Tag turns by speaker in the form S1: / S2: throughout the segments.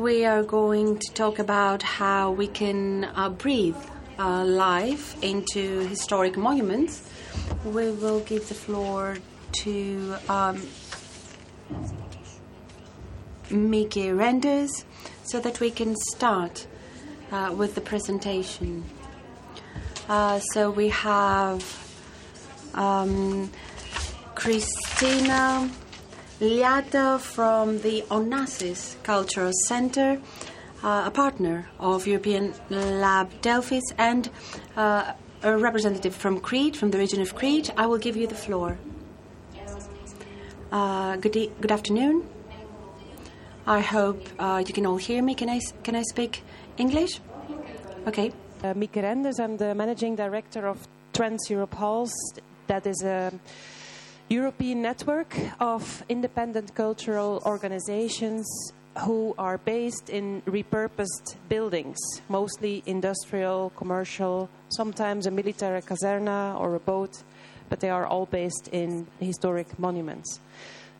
S1: we are going to talk about how we can uh, breathe uh, life into historic monuments. We will give the floor to um, Mieke Renders so that we can start uh, with the presentation. Uh, so we have um, Christina Liata from the Onassis Cultural Center, uh, a partner of European Lab Delphis, and uh, a representative from Crete, from the region of Crete. I will give you the floor. Uh, good, e- good afternoon. I hope uh, you can all hear me. Can I, can I speak English? Okay.
S2: Uh, Mieke Renders, I'm the managing director of Trans Europe Halles. That is a European network of independent cultural organizations who are based in repurposed buildings, mostly industrial, commercial, sometimes a military caserna or a boat, but they are all based in historic monuments.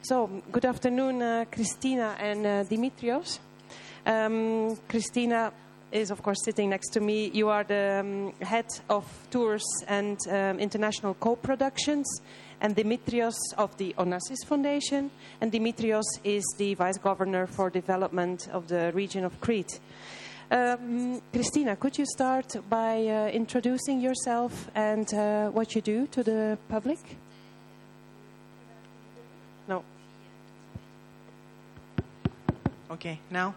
S2: So, good afternoon, uh, Christina and uh, Dimitrios. Um, Christina is, of course, sitting next to me. You are the um, head of tours and um, international co productions, and Dimitrios of the Onassis Foundation. And Dimitrios is the vice governor for development of the region of Crete. Um, Christina, could you start by uh, introducing yourself and uh, what you do to the public? No.
S3: Okay, now.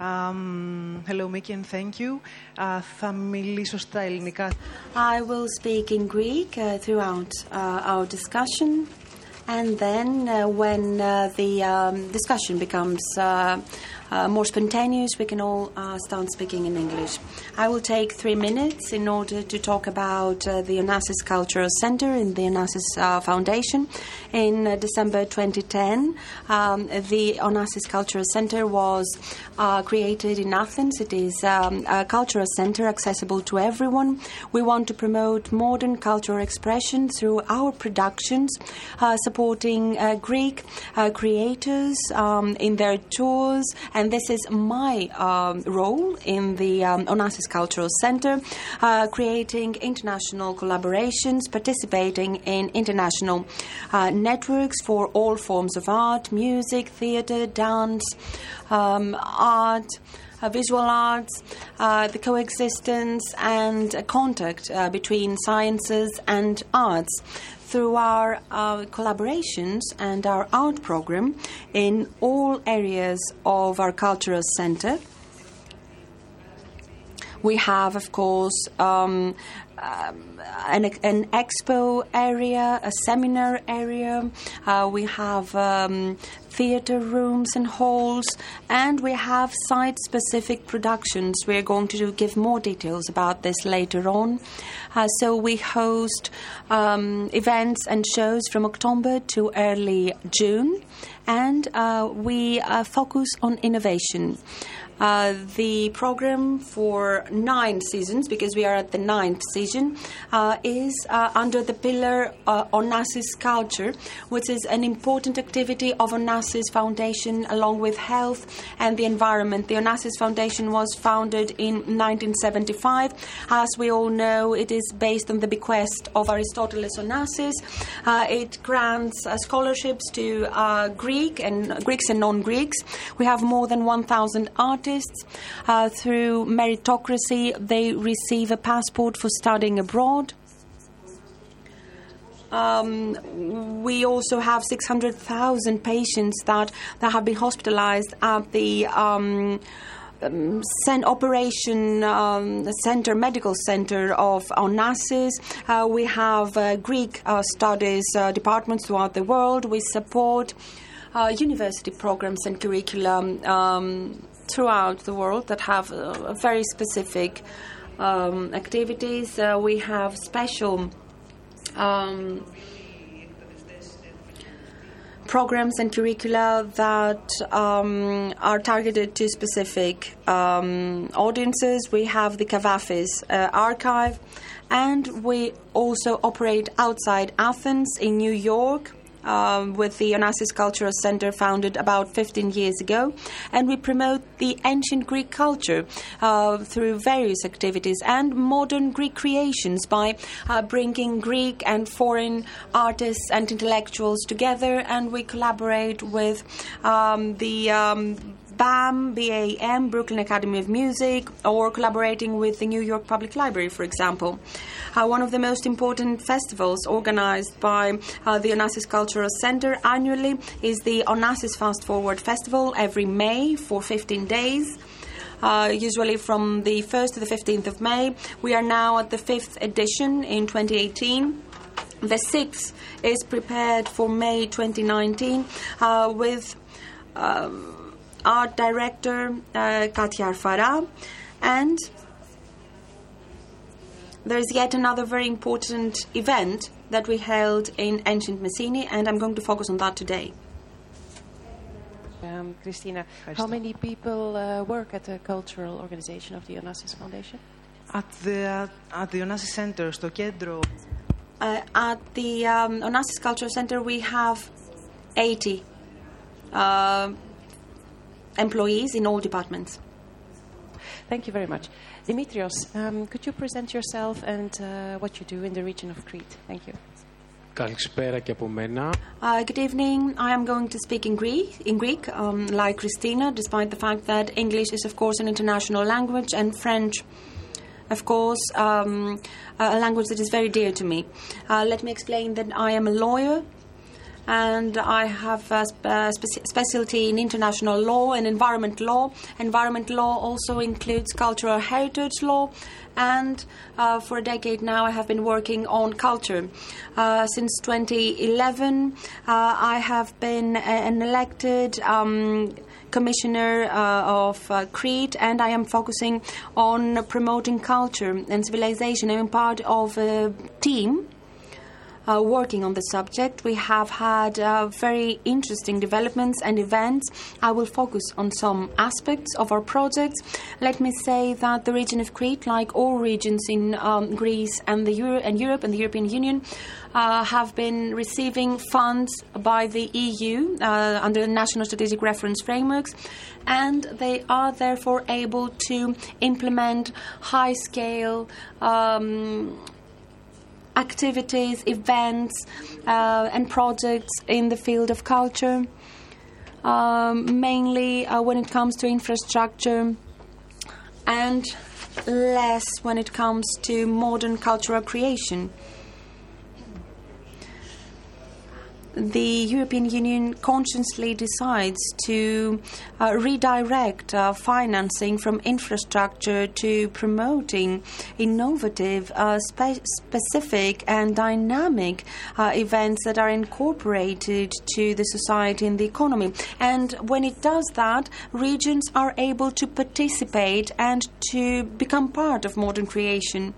S3: Um, hello, Mieke, and thank you. Uh, θα μιλήσω στα ελληνικά.
S1: I will speak in Greek uh, throughout uh, our discussion. And then, uh, when uh, the um, discussion becomes uh, more spontaneous, we can all uh, start speaking in English. I will take three minutes in order to talk about uh, the Onassis Cultural Center and the Onassis uh, Foundation. In uh, December 2010, um, the Onassis Cultural Center was uh, created in Athens. It is um, a cultural center accessible to everyone. We want to promote modern cultural expression through our productions, supporting Greek creators um, in their tours. And this is my um, role in the um, Onassis Cultural Center, uh, creating international collaborations, participating in international uh, networks for all forms of art, music, theater, dance, um, art visual arts, uh, the coexistence and contact uh, between sciences and arts through our uh, collaborations and our art program in all areas of our cultural center. We have, of course, um, um, an, an expo area, a seminar area. Uh, we have um, theater rooms and halls, and we have site specific productions. We're going to give more details about this later on. Uh, so we host um, events and shows from October to early June, and uh, we uh, focus on innovation. Uh, the program for nine seasons, because we are at the ninth season, uh, is uh, under the pillar uh, Onassis Culture, which is an important activity of Onassis Foundation along with health and the environment. The Onassis Foundation was founded in 1975. As we all know, it is based on the bequest of Aristoteles Onassis. Uh, it grants scholarships to Greek and Greeks and non-Greeks. We have more than 1,000 artists. Uh, through meritocracy, they receive a passport for studying abroad. Um, we also have 600,000 patients that, that have been hospitalized at the um, um, operation um, center, medical center of Onassis. Uh, we have uh, Greek uh, studies uh, departments throughout the world. We support uh, university programs and curriculum um, throughout the world that have uh, very specific um, activities. Uh, we have special um, programs and curricula that um, are targeted to specific um, audiences. We have the Kavafis uh, archive, and we also operate outside Athens in New York. Um, with the Onassis Cultural Center founded about 15 years ago, and we promote the ancient Greek culture uh, through various activities and modern Greek creations by uh, bringing Greek and foreign artists and intellectuals together, and we collaborate with um, the um, BAM, BAM, Brooklyn Academy of Music, or collaborating with the New York Public Library, for example. Uh, one of the most important festivals organized by uh, the Onassis Cultural Center annually is the Onassis Fast Forward Festival every May for 15 days. Uh, usually from the 1st to the 15th of May. We are now at the fifth edition in 2018. The sixth is prepared for May 2019 uh, with. Um, art director uh, Katia Arfara, and there's yet another very important event that we held in ancient Messini, and I'm going to focus on that today.
S2: Um, Christina, how many people uh, work at the cultural organization of the Onassis Foundation?
S3: At the, at the Onassis Center, στο κέντρο.
S1: Uh, at the um, Onassis Cultural Center, we have 80 uh, employees in all departments.
S2: Thank you very much. Dimitrios, um, could you present yourself and uh, what you do in the region of Crete? Thank you.
S4: Καλησπέρα και από μένα.
S1: Uh, good evening. I am going to speak in Greek, in Greek um, like Christina, despite the fact that English is, of course, an international language and French, of course, um, a language that is very dear to me. Uh, let me explain that I am a lawyer and I have a spe- specialty in international law and environment law. Environment law also includes cultural heritage law, and uh, for a decade now I have been working on culture. Uh, since 2011, uh, I have been an elected. Um, commissioner uh, of uh, Crete, and I am focusing on promoting culture and civilization. I'm part of a team uh, working on the subject. We have had uh, very interesting developments and events. I will focus on some aspects of our project. Let me say that the region of Crete, like all regions in um, Greece and the Euro- and Europe and the European Union, uh, have been receiving funds by the EU uh, under the National Strategic Reference Frameworks, and they are therefore able to implement high scale. Um, activities, events, uh, and projects in the field of culture, um, mainly uh, when it comes to infrastructure and less when it comes to modern cultural creation. The European Union consciously decides to uh, redirect uh, financing from infrastructure to promoting innovative, uh, spe- specific, and dynamic uh, events that are incorporated to the society and the economy. And when it does that, regions are able to participate and to become part of modern creation.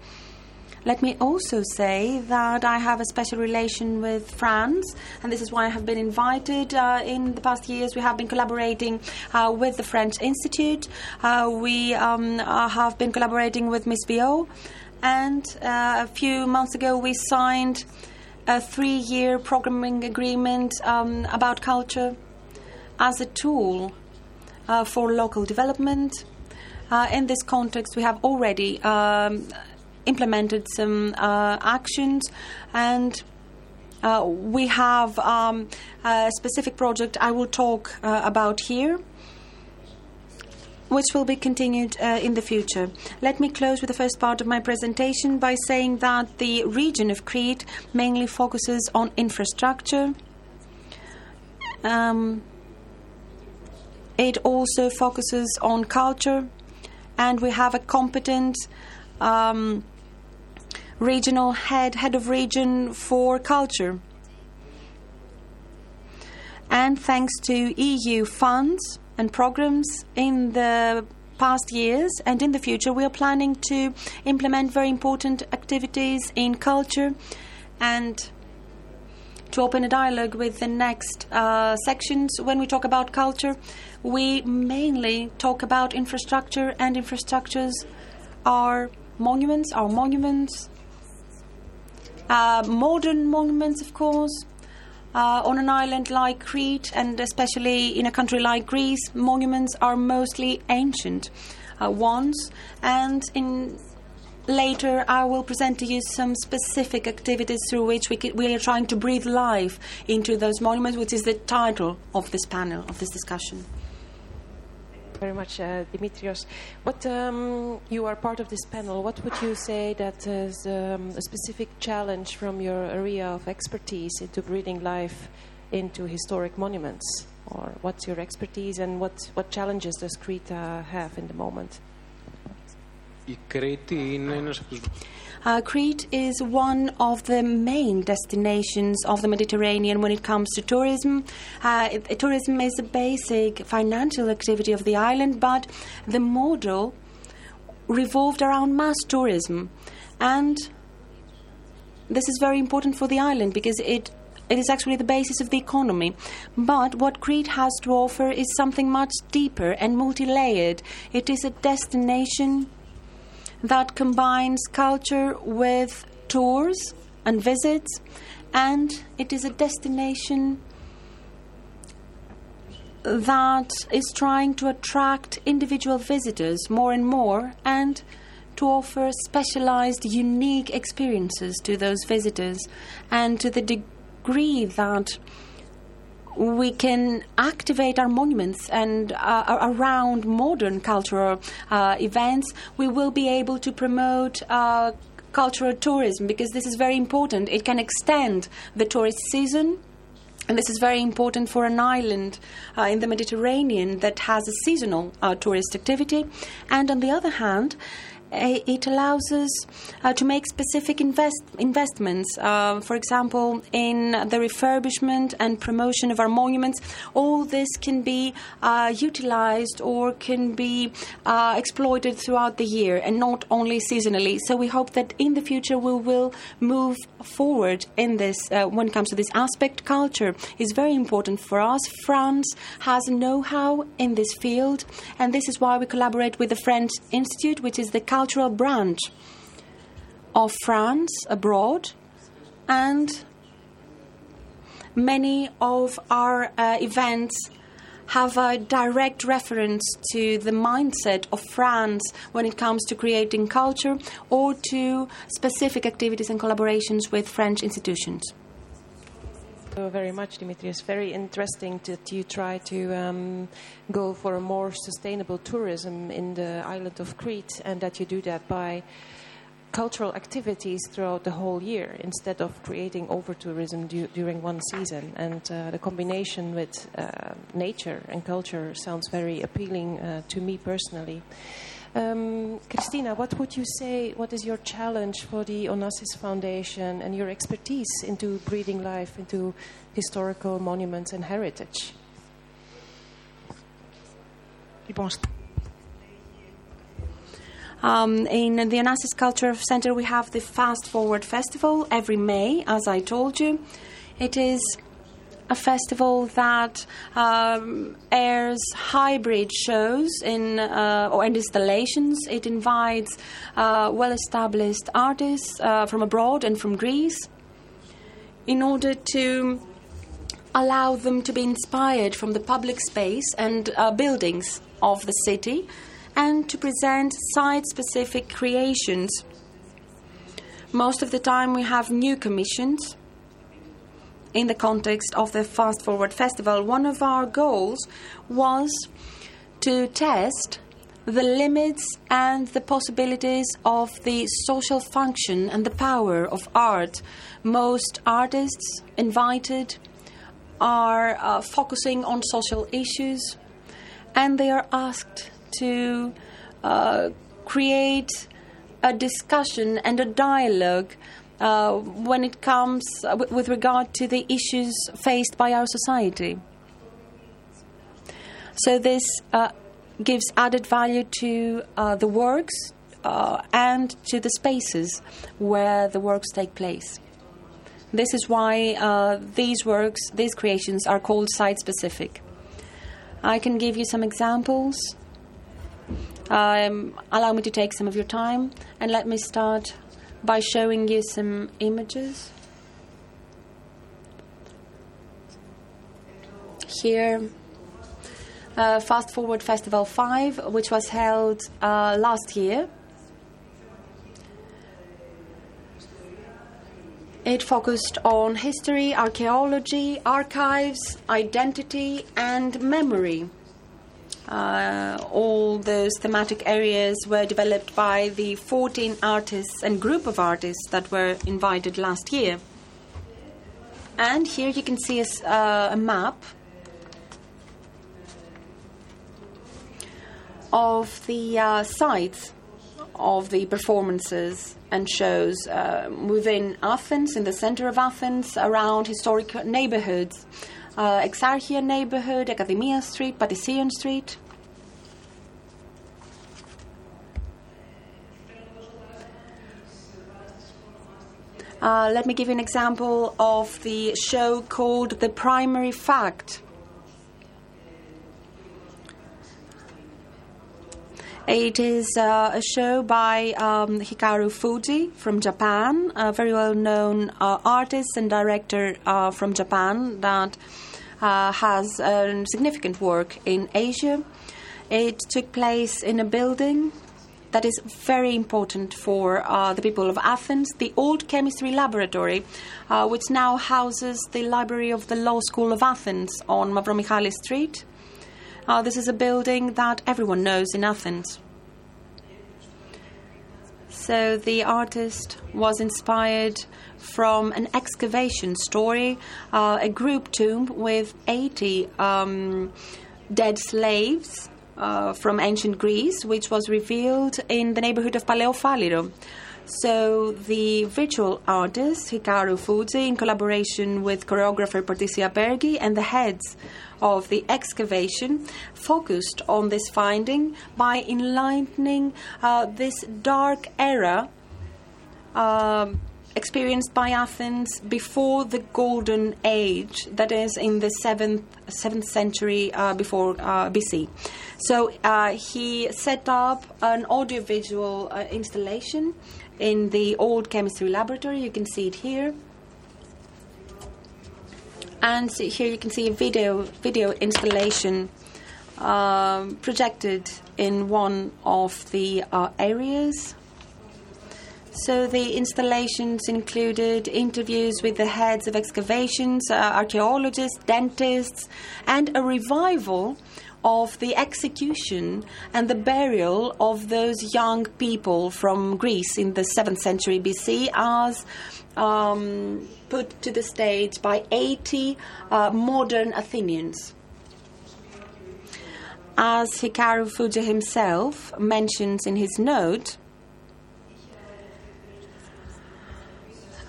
S1: Let me also say that I have a special relation with France, and this is why I have been invited. Uh, in the past years, we have been collaborating uh, with the French Institute. Uh, we um, uh, have been collaborating with Miss Bio, and uh, a few months ago, we signed a three year programming agreement um, about culture as a tool uh, for local development. in this context, we have already um, implemented some uh, actions and uh, we have um, a specific project I will talk uh, about here which will be continued uh, in the future. Let me close with the first part of my presentation by saying that the region of Crete mainly focuses on infrastructure. Um, it also focuses on culture, and we have a competent um, regional head, head of region for culture. And thanks to EU funds and programs in the past years and in the future, we are planning to implement very important activities in culture and to open a dialogue with the next uh, sections. When we talk about culture, we mainly talk about infrastructure, and infrastructures are monuments, our monuments, uh, modern monuments, of course, uh, on an island like Crete, and especially in a country like Greece, monuments are mostly ancient uh, ones. And in later, I will present to you some specific activities through which we, we are trying to breathe life into those monuments, which is the title of this panel, of this discussion
S2: very much, uh, Dimitrios. What um, you are part of this panel. What would you say that is um, a specific challenge from your area of expertise into breathing life into historic monuments? Or what's your expertise and what, what challenges does Crete uh, have in the moment?
S4: Η Κρήτη είναι ένας από τους
S1: uh, Crete is one of the main destinations of the Mediterranean when it comes to tourism. Uh, it- tourism is a basic financial activity of the island, but the model revolved around mass tourism. And this is very important for the island because it it is actually the basis of the economy. But what Crete has to offer is something much deeper and multi layered. It is a destination that combines culture with tours and visits, and it is a destination that is trying to attract individual visitors more and more and to offer specialized, unique experiences to those visitors. And to the degree that we can activate our monuments and uh, around modern cultural uh, events, we will be able to promote. Uh, Cultural tourism, because this is very important. It can extend the tourist season, and this is very important for an island uh, in the Mediterranean that has a seasonal uh, tourist activity. And on the other hand, it allows us uh, to make specific invest- investments, uh, for example, in the refurbishment and promotion of our monuments. All this can be uh, utilized or can be uh, exploited throughout the year and not only seasonally. So we hope that in the future we will move forward in this uh, when it comes to this aspect. Culture is very important for us. France has know how in this field, and this is why we collaborate with the French Institute, which is the cultural branch of France abroad. And many of our uh, events have a direct reference to the mindset of France when it comes to creating culture or to specific activities and collaborations with French institutions.
S2: Thank you very much, Dimitrios. Very interesting that you try to um, go for a more sustainable tourism in the island of Crete and that you do that by cultural activities throughout the whole year instead of creating over tourism du- during one season. And uh, the combination with uh, nature and culture sounds very appealing uh, to me personally. Um, Christina, what would you say, what is your challenge for the Onassis Foundation and your expertise into breeding life, into historical monuments and heritage?
S1: Um, in the Onassis Culture Center, we have the Fast Forward Festival every May, as I told you. It is a festival that um, airs hybrid shows in uh, or and installations. It invites uh, well-established artists uh, from abroad and from Greece in order to allow them to be inspired from the public space and uh, buildings of the city and to present site specific creations. Most of the time, we have new commissions in the context of the Fast Forward Festival. One of our goals was to test the limits and the possibilities of the social function and the power of art. Most artists invited are uh, focusing on social issues and they are asked to uh, create a discussion and a dialogue uh, when it comes uh, w- with regard to the issues faced by our society. So this uh, gives added value to uh, the works uh, and to the spaces where the works take place. This is why uh, these works, these creations, are called site specific. I can give you some examples. Um, allow me to take some of your time and let me start by showing you some images. here uh, Fast Forward Festival 5, which was held uh, last year. It focused on history, archaeology, archives, identity, and memory. Uh, all those thematic areas were developed by the 14 artists and group of artists that were invited last year. And here you can see a, uh, a map of the uh, sites of the performances and shows uh, within Athens, in the center of Athens, around historic neighborhoods. Uh, Exarchia neighborhood, Academia Street, Patision Street. Uh, let me give you an example of the show called The Primary Fact. It is uh, a show by um, Hikaru Fujii from Japan, a very well known uh, artist and director uh, from Japan that uh, has um, significant work in Asia. It took place in a building that is very important for uh, the people of Athens, the old chemistry laboratory, uh, which now houses the library of the Law School of Athens on Mavromichalis Street. Uh, this is a building that everyone knows in Athens. So the artist was inspired from an excavation story, uh, a group tomb with 80 um, dead slaves uh, from ancient Greece, which was revealed in the neighborhood of Paleophalliro. So the visual artist Hikaru Fujii, in collaboration with choreographer Patricia Apergi and the heads of the excavation, focused on this finding by enlightening uh, this dark era um, experienced by Athens before the Golden Age, that is in the seventh seventh century uh, before uh, BC. So uh, he set up an audiovisual uh, installation in the old chemistry laboratory. You can see it here. And see, here you can see a video video installation um, projected in one of the uh, areas. So the installations included interviews with the heads of excavations, uh, archaeologists, dentists, and a revival of the execution and the burial of those young people from Greece in the 7th century BC as um, put to the stage by 80 uh, modern Athenians. As Hikaru Fujii himself mentions in his note,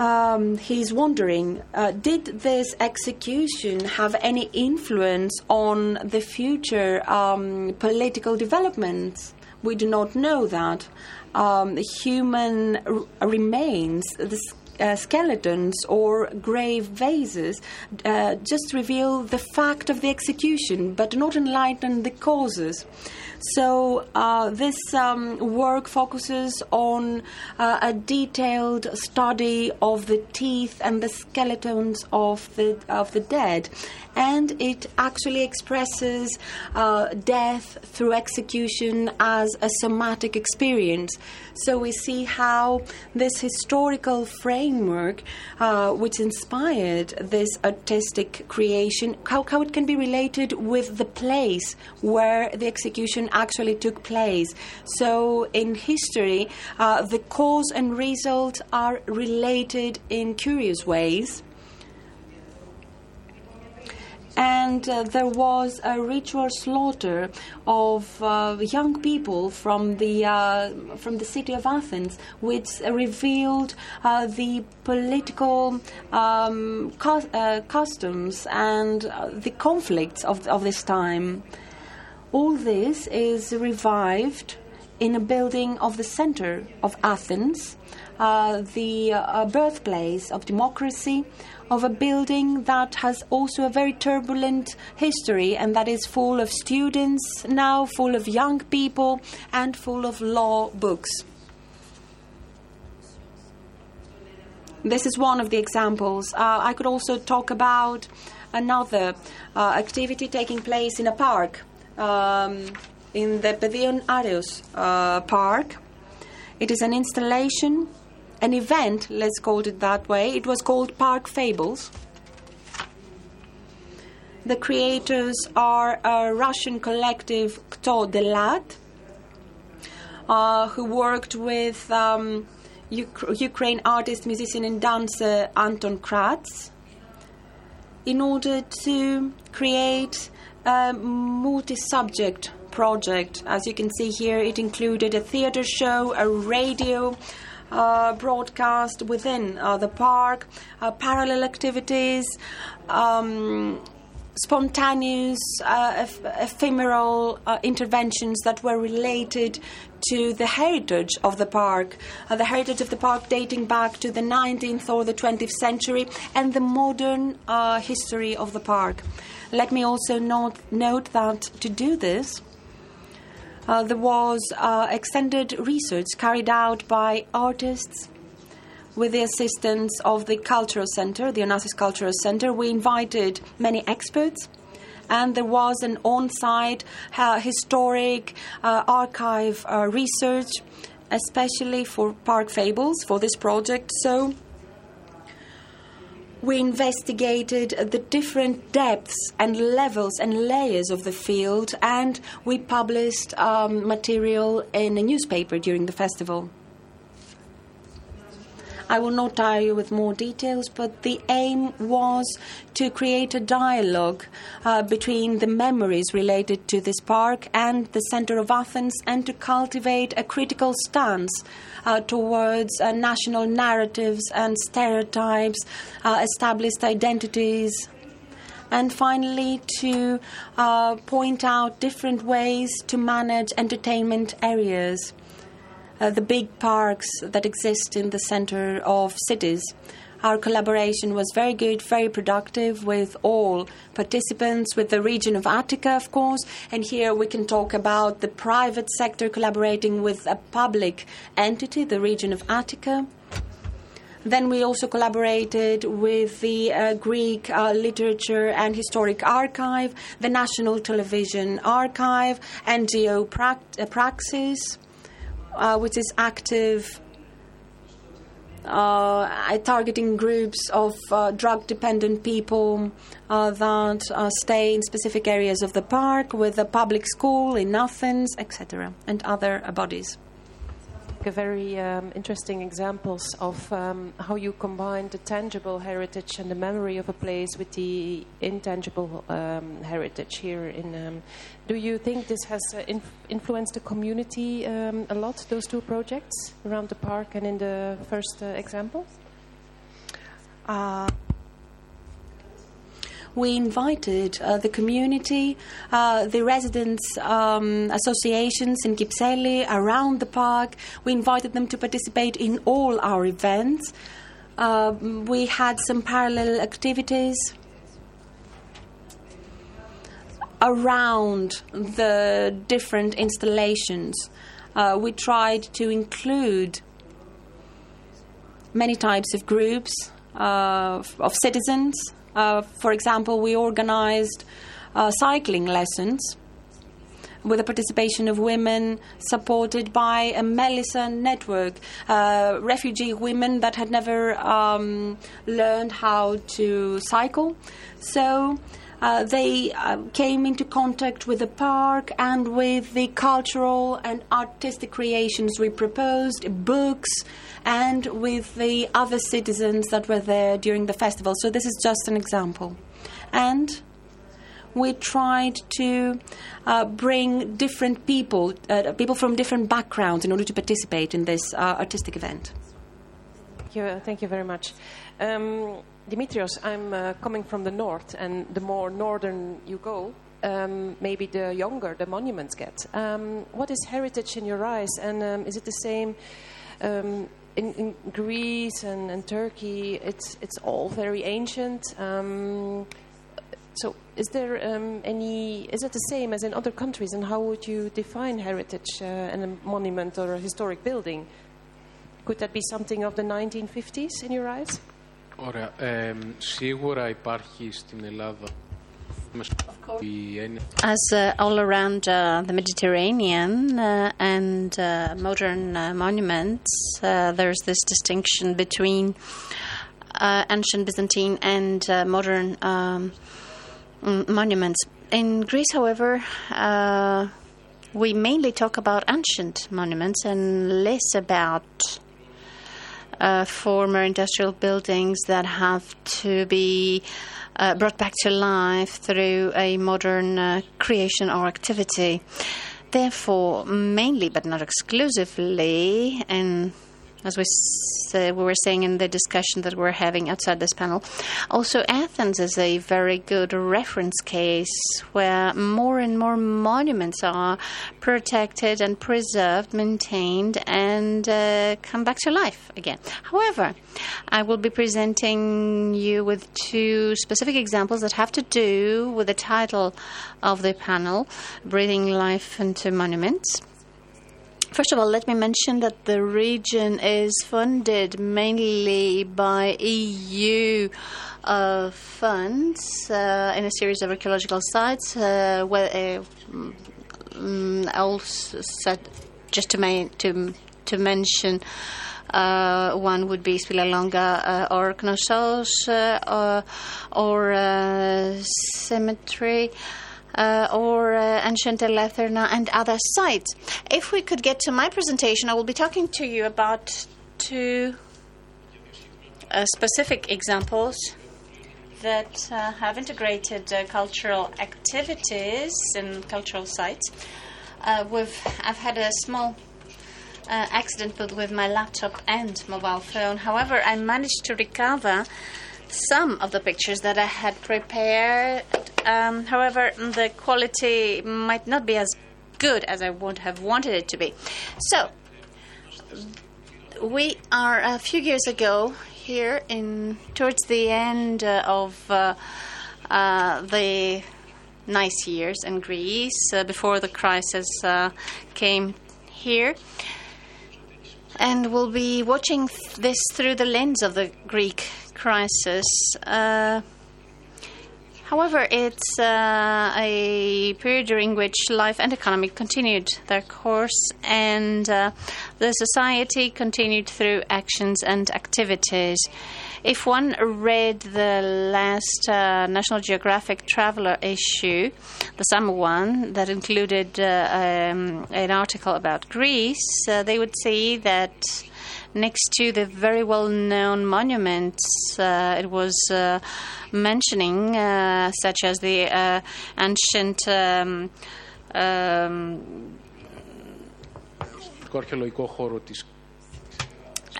S1: um, he's wondering uh, did this execution have any influence on the future um, political developments? We do not know that. Um, human r- remains, the uh, skeletons or grave vases, uh, just reveal the fact of the execution but not enlighten the causes. So, uh, this um, work focuses on uh, a detailed study of the teeth and the skeletons of the, of the dead, and it actually expresses uh, death through execution as a somatic experience. So, we see how this historical framework, uh, which inspired this artistic creation, how, how it can be related with the place where the execution actually took place. So, in history, uh, the cause and result are related in curious ways. And uh, there was a ritual slaughter of uh, young people from the uh, from the city of Athens, which revealed uh, the political um, cus- uh, customs and the conflicts of, of this time. All this is revived in a building of the center of Athens, uh, the uh, birthplace of democracy, of a building that has also a very turbulent history and that is full of students now, full of young people, and full of law books. This is one of the examples. Uh, I could also talk about another uh, activity taking place in a park, um, in the Pedion Areos uh, Park. It is an installation, an event, let's call it that way. It was called Park Fables. The creators are a Russian collective Kto Delat, uh, who worked with um, Uk- Ukraine artist, musician, and dancer Anton Kratz in order to create a multi subject project. As you can see here, it included a theater show, a radio. Uh, broadcast within uh, the park, uh, parallel activities, um, spontaneous, uh, eph- ephemeral uh, interventions that were related to the heritage of the park, uh, the heritage of the park dating back to the 19th or the 20th century, and the modern history of the park. Let me also note, note that to do this, uh, there was uh, extended research carried out by artists with the assistance of the Cultural Center, the Onassis Cultural Center. We invited many experts, and there was an on site uh, historic uh, archive uh, research, especially for Park Fables for this project. So we investigated the different depths and levels and layers of the field, and we published um, material in a newspaper during the festival. I will not tire you with more details, but the aim was to create a dialogue uh, between the memories related to this park and the center of Athens and to cultivate a critical stance uh, towards uh, national narratives and stereotypes, uh, established identities. And finally, to uh, point out different ways to manage entertainment areas uh, the big parks that exist in the center of cities. Our collaboration was very good, very productive with all participants, with the region of Attica, of course. And here we can talk about the private sector collaborating with a public entity, the region of Attica. Then we also collaborated with the uh, Greek uh, Literature and Historic Archive, the National Television Archive, NGO uh, Praxis uh, which is active uh, targeting groups of uh, drug dependent people uh, that uh, stay in specific areas of the park with a public school in Athens, etc., and other uh, bodies.
S2: Very um, interesting examples of um, how you combine the tangible heritage and the memory of a place with the intangible um, heritage here in um, do you think this has uh, inf- influenced the community um, a lot, those two projects around the park and in the first uh, example?
S3: Uh,
S1: we invited uh, the community, uh, the residents' um, associations in Kypseli around the park. We invited them to participate in all our events. Uh, we had some parallel activities around the different installations. Uh, we tried to include many types of groups uh, of citizens. Uh, for example, we organized uh, cycling lessons with the participation of women, supported by a Melissa network, uh, refugee women that had never um, learned how to cycle. So uh, they uh, came into contact with the park and with the cultural and artistic creations we proposed, books, and with the other citizens that were there during the festival. So, this is just an example. And we tried to uh, bring different people, uh, people from different backgrounds, in order to participate in this uh, artistic event.
S2: Thank you, thank you very much. Um, Dimitrios, I'm uh, coming from the north, and the more northern you go, um, maybe the younger the monuments get. Um, what is heritage in your eyes, and um, is it the same um, in, in, Greece and, and, Turkey? It's it's all very ancient. Um, so, is there um, any? Is it the same as in other countries, and how would you define heritage uh, and a monument or a historic building? Could that be something of the 1950s in your eyes?
S4: Ωραία. Ε, σίγουρα υπάρχει στην Ελλάδα η έννοια
S5: As uh, all around uh, the Mediterranean uh, and uh, modern uh, monuments, uh, there's this distinction between uh, ancient Byzantine and uh, modern um, mm, monuments. In Greece, however, uh, we mainly talk about ancient monuments and less about uh, former industrial buildings that have to be uh, brought back to life through a modern uh, creation or activity. Therefore, mainly but not exclusively, and as we, s- uh, we were saying in the discussion that we're having outside this panel, also Athens is a very good reference case where more and more monuments are protected and preserved, maintained, and uh, come back to life again. However, I will be presenting you with two specific examples that have to do with the title of the panel, Breathing Life into Monuments. First of all, let me mention that the region is funded mainly by EU uh, funds uh, in a series of archaeological sites. Uh, where, uh, mm, also said, just to, to, to mention, uh, one would be Spinalonga uh, or Knossos uh, or, or uh, Cemetery uh, or uh, ancient Eleutherna and other sites. If we could get to my presentation, I will be talking to you about two uh, specific examples that uh, have integrated uh, cultural activities and cultural sites. Uh, we've, I've had a small accident with my laptop and mobile phone. However, I managed to recover some of the pictures that I had prepared. Um, however, the quality might not be as good as I would have wanted it to be. So, we are a few years ago here in towards the end uh, of uh, uh, the nice years in Greece uh, before the crisis uh, came here. And we'll be watching th- this through the lens of the Greek crisis. Uh, However, it's uh, a period during which life and economy continued their course, and uh, the society continued through actions and activities. If one read the last uh, National Geographic Traveler issue, the summer one, that included uh, um, an article about Greece, uh, they would see that next to the very well-known monuments uh, it was uh, mentioning, uh, such as the uh, ancient. Um, um,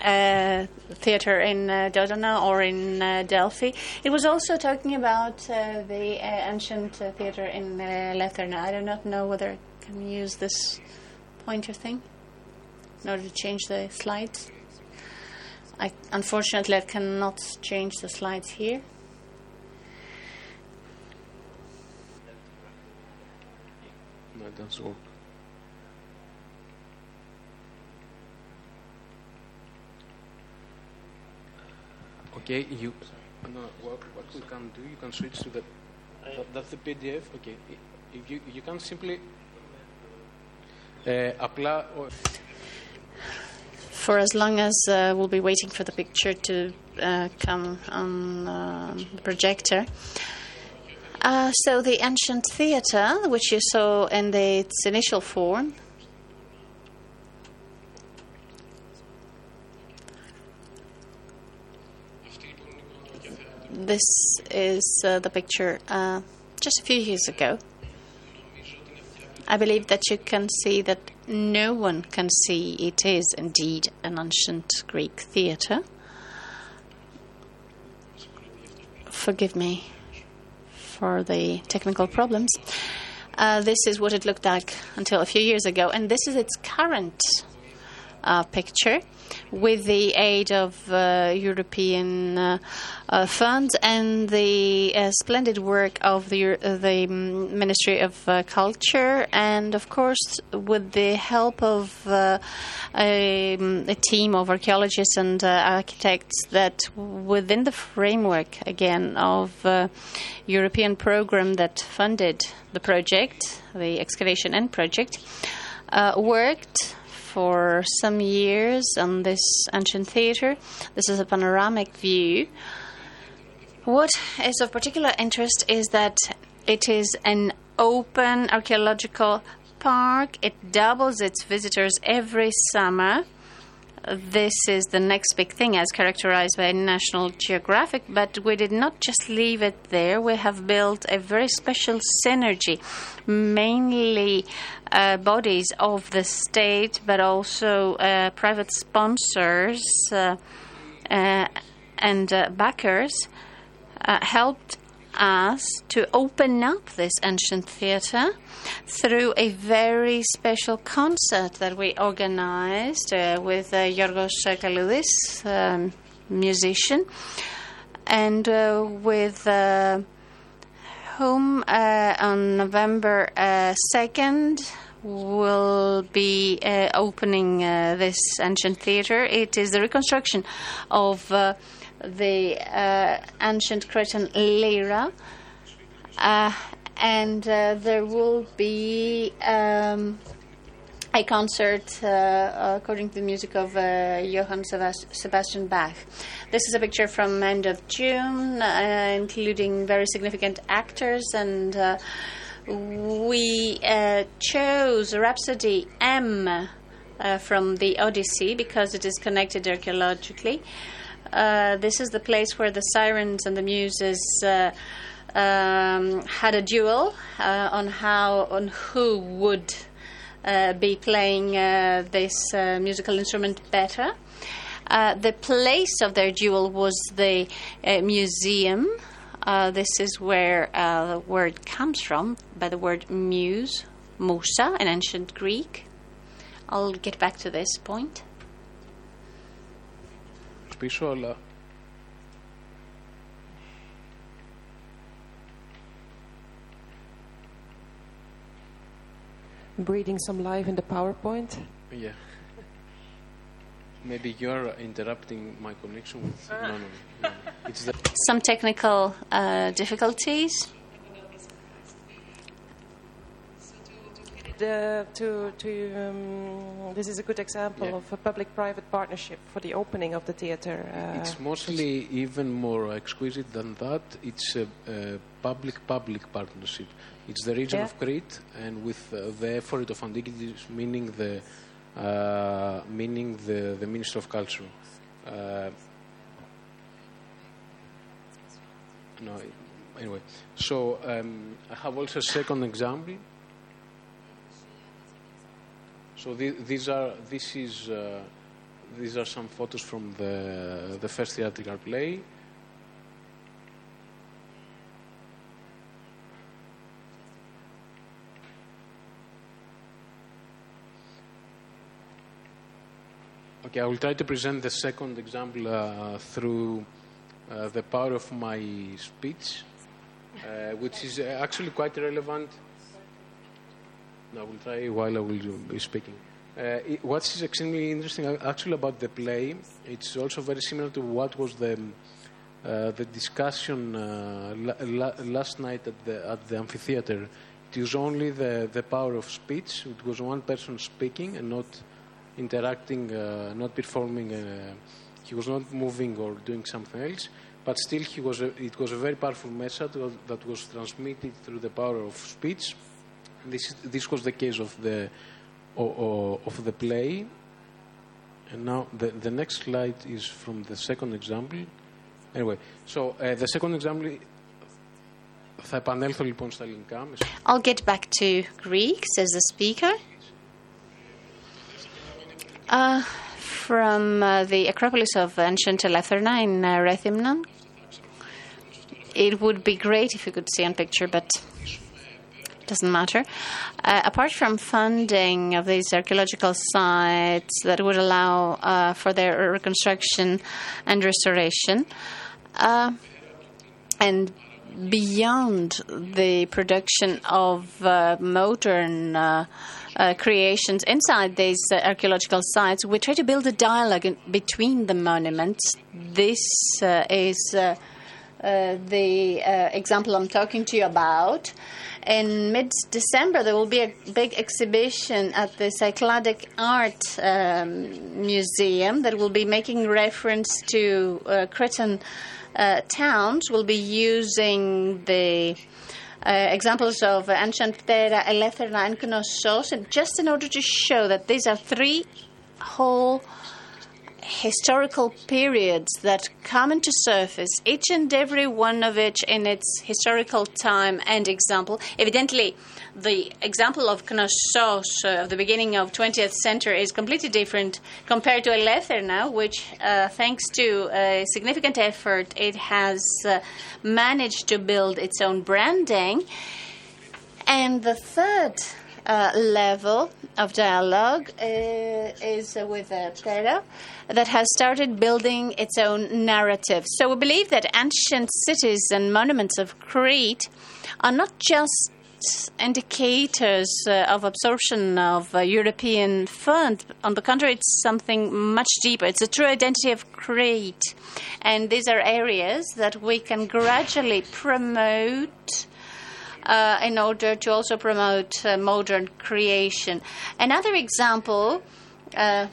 S5: uh, theater in uh, Dodona or in uh, Delphi. It was also talking about uh, the uh, ancient theater in Letherna. I do not know whether I can use this pointer thing in order to change the slides. I, unfortunately, I cannot change the slides here.
S4: That doesn't work. Okay, you. No, what, what we can do, you can switch to the. That, that's the PDF. Okay, if you you can simply. Uh, apply. Or
S5: for as long as uh, we'll be waiting for the picture to uh, come on uh, the projector. Uh, so the ancient theatre, which you saw in its initial form, this is uh, the picture uh, just a few years ago. I believe that you can see that no one can see it is indeed an ancient Greek theatre. Forgive me for the technical problems. Uh, this is what it looked like until a few years ago, and this is its current uh, picture with the aid of uh, European uh, uh, funds and the uh, splendid work of the, uh, the Ministry of Culture, and of course, with the help of a, a team of archaeologists and architects, that within the framework again of European program that funded the project, the excavation end project, worked for some years on this ancient theatre. This is a panoramic view. What is of particular interest is that it is an open archaeological park. It doubles its visitors every summer. This is the next big thing, as characterized by National Geographic. But we did not just leave it there. We have built a very special synergy, mainly uh, bodies of the state, but also uh, private sponsors uh, uh, and uh, backers uh, helped us to open up this ancient theatre through a very special concert that we organized uh, with uh, Yorgos Kaloudis, um, musician, and uh, with uh, whom uh, on November uh, 2nd will be uh, opening uh, this ancient theatre. It is the reconstruction of uh, the uh, ancient Cretan lyra. Uh, and uh, there will be um, a concert uh, according to the music of uh, Johann Sebas- Sebastian Bach. This is a picture from end of June, uh, including very significant actors, and we uh, chose Rhapsody M uh, from the Odyssey because it is connected archaeologically. Uh, this is the place where the sirens and the muses uh, um, had a duel uh, on how on who would uh, be playing this musical instrument better. The place of their duel was the museum. Uh, this is where uh, the word comes from, by the word muse, musa, in ancient Greek. I'll get back to this point.
S4: πίσω, αλλά
S2: Breathing some life in the PowerPoint.
S4: yeah. Maybe you're interrupting my connection with. No, no, no, no. It's the.
S5: Some technical uh, difficulties.
S2: The, to, to, um, this is a good example
S4: Yeah.
S2: of a public-private partnership for the opening of the theatre. Uh,
S4: It's mostly even more exquisite than that. It's a, a public-public partnership. It's the region
S2: Yeah.
S4: of Crete, and with uh, the effort of Antiquities, meaning the uh, meaning the, the Minister of Culture. Uh, no, anyway. So um, I have also a second example. So the, these are this is uh, these are some photos from the the first theatrical play. Okay, I will try to present the second example uh, through uh, the power of my speech, uh, which is uh, actually quite relevant. I will try while I will be speaking. Uh, what is extremely interesting actually about the play, it's also very similar to what was the uh, the discussion la- la- last night at the at the amphitheater. It was only the the power of speech. It was one person speaking and not interacting, not performing. Uh, he was not moving or doing something else, but still he was. A, it was a very powerful message that, that was transmitted through the power of speech. This is, this was the case of the o, o, of the play. And now the, the next slide is from the second example. Anyway, so uh, the second example. Θα επανέλθω λοιπόν στα ελληνικά. με συγχωρείτε.
S5: I'll get back to Greek, says the speaker. Uh, from uh, the Acropolis of ancient Eleutherna in uh, Rethymnon. It would be great if you could see on picture, but doesn't matter. Uh, apart from funding of these archaeological sites that would allow uh, for their reconstruction and restoration, uh, and beyond the production of uh, modern uh, uh, creations inside these archaeological sites, we try to build a dialogue in, between the monuments. This is uh, the uh, example I'm talking to you about. In mid December, there will be a big exhibition at the Cycladic Art um, Museum that will be making reference to uh, Cretan uh, towns. Will be using the uh, examples of ancient Aptera, Eleutherna, and Knossos, and just in order to show that these are three whole historical periods that come into surface, each and every one of which in its historical time and example. Evidently, the example of Knossos uh, of the beginning of 20th century is completely different compared to Eleutherna now, which, uh, thanks to a significant effort, it has uh, managed to build its own branding. And the third uh, level of dialogue uh, is with uh, Aptera that has started building its own narrative. So we believe that ancient cities and monuments of Crete are not just indicators uh, of absorption of uh, European funds. On the contrary, it's something much deeper. It's a true identity of Crete. And these are areas that we can gradually promote uh, in order to also promote uh, modern creation. Another example uh,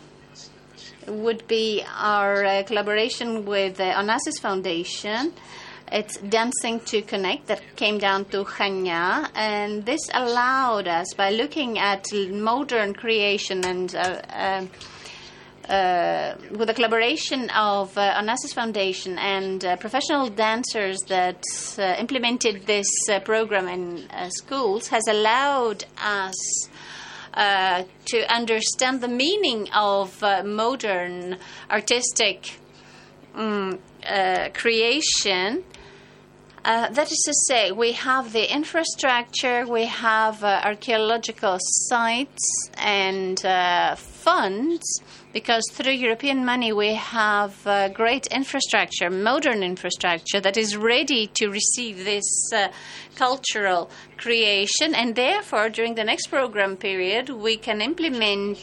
S5: would be our uh, collaboration with the Onassis Foundation. It's Dancing to Connect that came down to Chania, and this allowed us, by looking at modern creation and uh, with the collaboration of uh, Onassis Foundation and uh, professional dancers that uh, implemented this uh, program in uh, schools, has allowed us to understand the meaning of modern artistic um, creation. Uh, that is to say, we have the infrastructure, we have uh, archaeological sites and uh, funds, because through European money we have uh, great infrastructure, modern infrastructure that is ready to receive this uh, cultural creation, and therefore during the next program period we can implement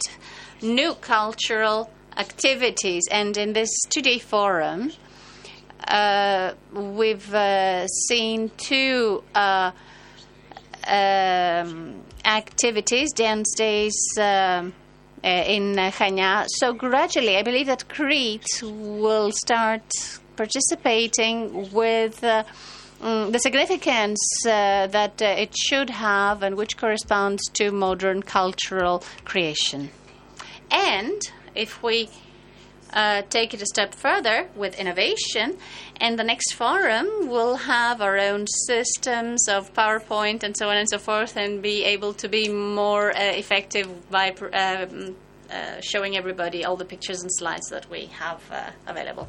S5: new cultural activities. And in this two-day forum, uh, we've uh, seen two uh, um, activities, dance days. Uh, in uh, Chania. So gradually, I believe that Crete will start participating with uh, mm, the significance uh, that uh, it should have and which corresponds to modern cultural creation. And if we uh, take it a step further with innovation. And the next forum will have our own systems of PowerPoint and so on and so forth, and be able to be more uh, effective by um, uh, showing everybody all the pictures and slides that we have uh, available.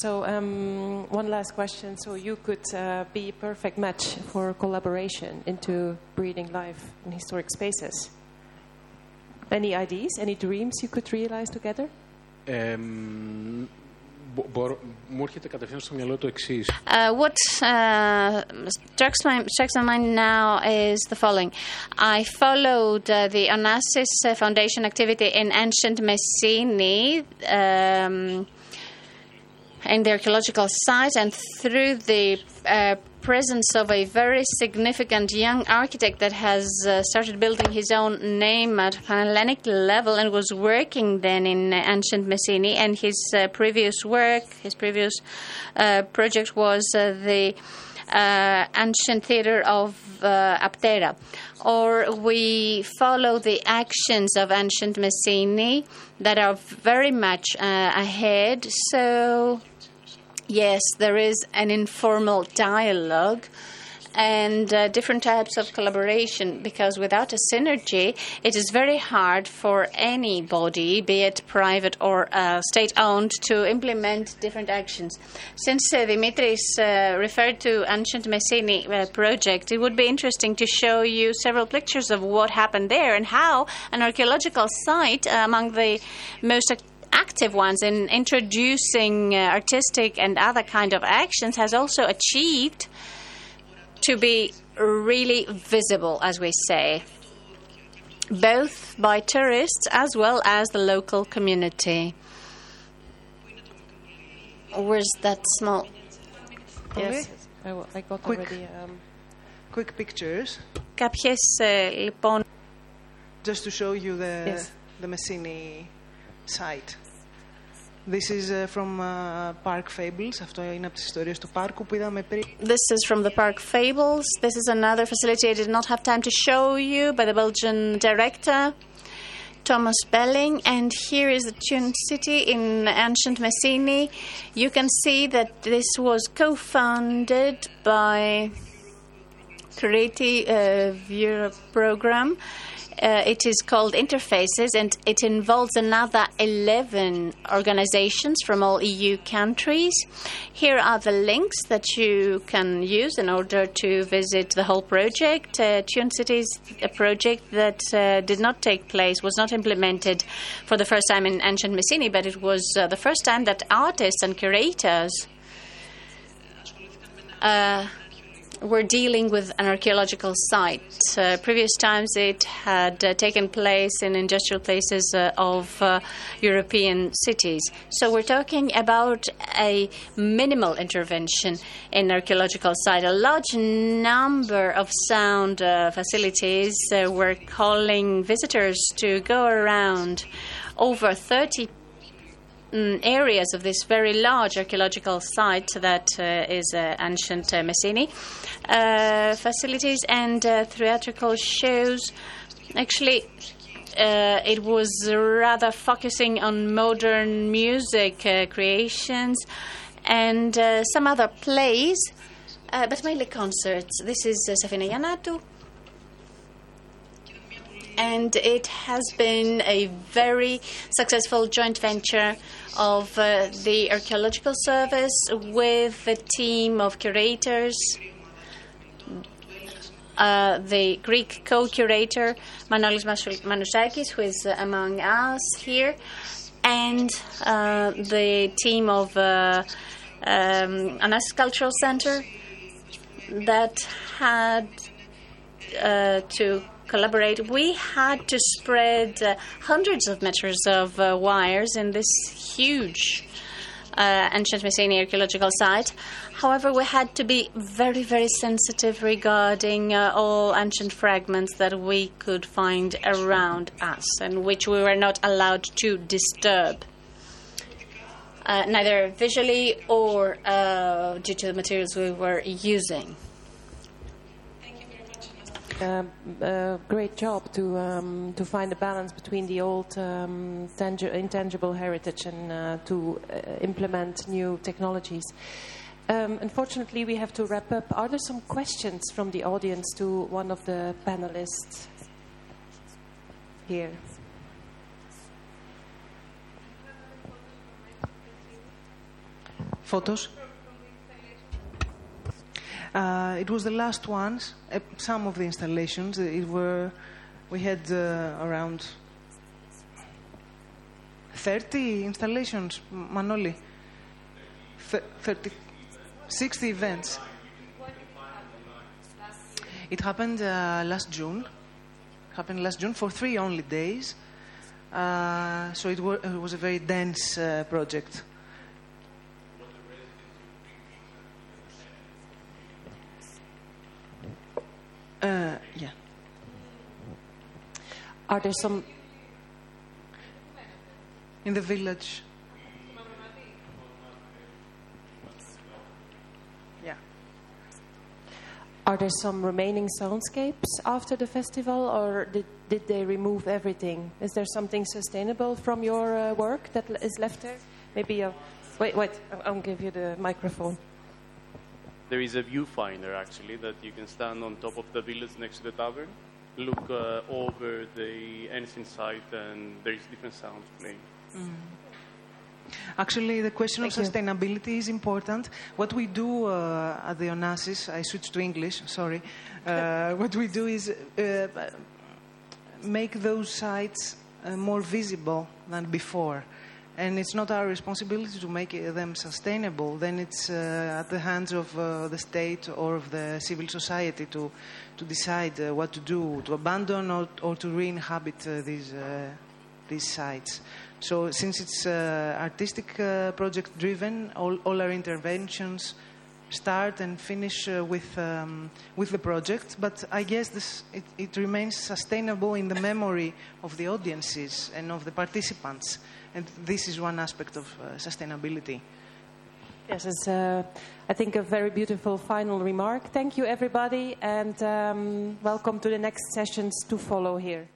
S2: So, um, one last question. So, you could uh, be a perfect match for collaboration into breeding life in historic spaces. Any ideas, any dreams you could realize together?
S4: Um, μου έρχεται κατευθείαν στο μυαλό το εξή.
S5: Uh, what uh, strikes, my, strikes my mind now is the following. I followed uh, the Onassis uh, Foundation activity in ancient Messini um, in the archaeological site, and through the uh, presence of a very significant young architect that has uh, started building his own name at Hellenic level and was working then in ancient Messini, and his uh, previous work, his previous uh, project was uh, the uh, ancient theater of uh, Aptera. Or we follow the actions of ancient Messini that are very much ahead. So, yes, there is an informal dialogue. and uh, different types of collaboration because without a synergy, it is very hard for anybody, be it private or uh, state owned, to implement different actions. Since uh, Dimitris uh, referred to Ancient Messini uh, project, it would be interesting to show you several pictures of what happened there and how an archaeological site uh, among the most active ones in introducing uh, artistic and other kind of actions has also achieved to be really visible, as we say, both by tourists as well as the local community. Where's that small?
S2: Yes, I, w- I got
S3: Quick.
S2: already. Um,
S3: Quick pictures,
S5: Κάποιες ε, λοιπόν
S3: just to show you the
S2: Yes.
S3: the Messini site. This is uh, from uh, Park Fables. Αυτό είναι από τις ιστορίες του πάρκου που είδαμε πριν.
S5: This is from the Park Fables. This is another facility I did not have time to show you by the Belgian director. Thomas Bellinck, and here is the Tune City in ancient Messini. You can see that this was co founded by Creative uh, Europe program uh, it is called Interfaces and it involves another 11 organizations from all EU countries. Here are the links that you can use in order to visit the whole project. Uh, Tune City is a project that uh, did not take place, was not implemented for the first time in ancient Messini, but it was uh, the first time that artists and curators uh, were dealing with an archaeological site. Uh, previous times it had uh, taken place in industrial places uh, of uh, European cities. So we're talking about a minimal intervention in archaeological site. A large number of sound uh, facilities uh, were calling visitors to go around over 30 mm, areas of this very large archaeological site that uh, is uh, ancient uh, Messini facilities and theatrical shows. Actually, uh, it was rather focusing on modern music uh, creations and uh, some other plays, but mainly concerts. This is uh, Safina Yanatu and it has been a very successful joint venture of uh, the Archaeological Service with the team of curators. Uh, the Greek co-curator Manolis Manousakis, who is uh, among us here, and uh, the team of uh, um, Onassis Cultural Center that had uh, to collaborate, we had to spread uh, hundreds of meters of uh, wires in this huge uh, ancient Messini archaeological site. However, we had to be very, very sensitive regarding uh, all ancient fragments that we could find around us and which we were not allowed to disturb. Uh, neither visually or uh, due to the materials we were using.
S2: Uh, great job to um, to find a balance between the old um, tangi- intangible heritage and uh, to uh, implement new technologies. Um, unfortunately, we have to wrap up. Are there some questions from the audience to one of the panelists here?
S3: Photos. Uh, it was the last ones. Uh, some of the installations. uh, It were. We had around 30 installations, Manoli. Th- 30, 60 events. It happened uh, last June. Happened last June for three only days. Uh, so it, were, it was a very dense uh, project. Uh, yeah.
S2: Are there some
S3: In the village. Yeah.
S2: Are there some remaining soundscapes after the festival, or did, did they remove everything? Is there something sustainable from your uh, work that is left there? Maybe a. Wait, wait, I'll, I'll give you the microphone.
S6: There is a viewfinder actually that you can stand on top of the village next to the tavern, look uh, over the ancient site, and there is different sounds playing.
S3: Actually, the question
S2: Thank
S3: of
S2: you.
S3: sustainability is important. What we do uh, at the Onassis, I switched to English, sorry. Uh, what we do is uh, make those sites uh, more visible than before. And it's not our responsibility to make them sustainable. Then it's uh, at the hands of uh, the state or of the civil society to, to decide uh, what to do, to abandon or, or to re-inhabit uh, these, uh, these sites. So since it's uh, artistic project driven, all, all our interventions start and finish uh, with, um, with the project. But I guess this, it, it remains sustainable in the memory of the audiences and of the participants. And this is one aspect of uh, sustainability.
S2: Yes, it's, uh, I think, a very beautiful final remark. Thank you, everybody, and um, welcome to the next sessions to follow here.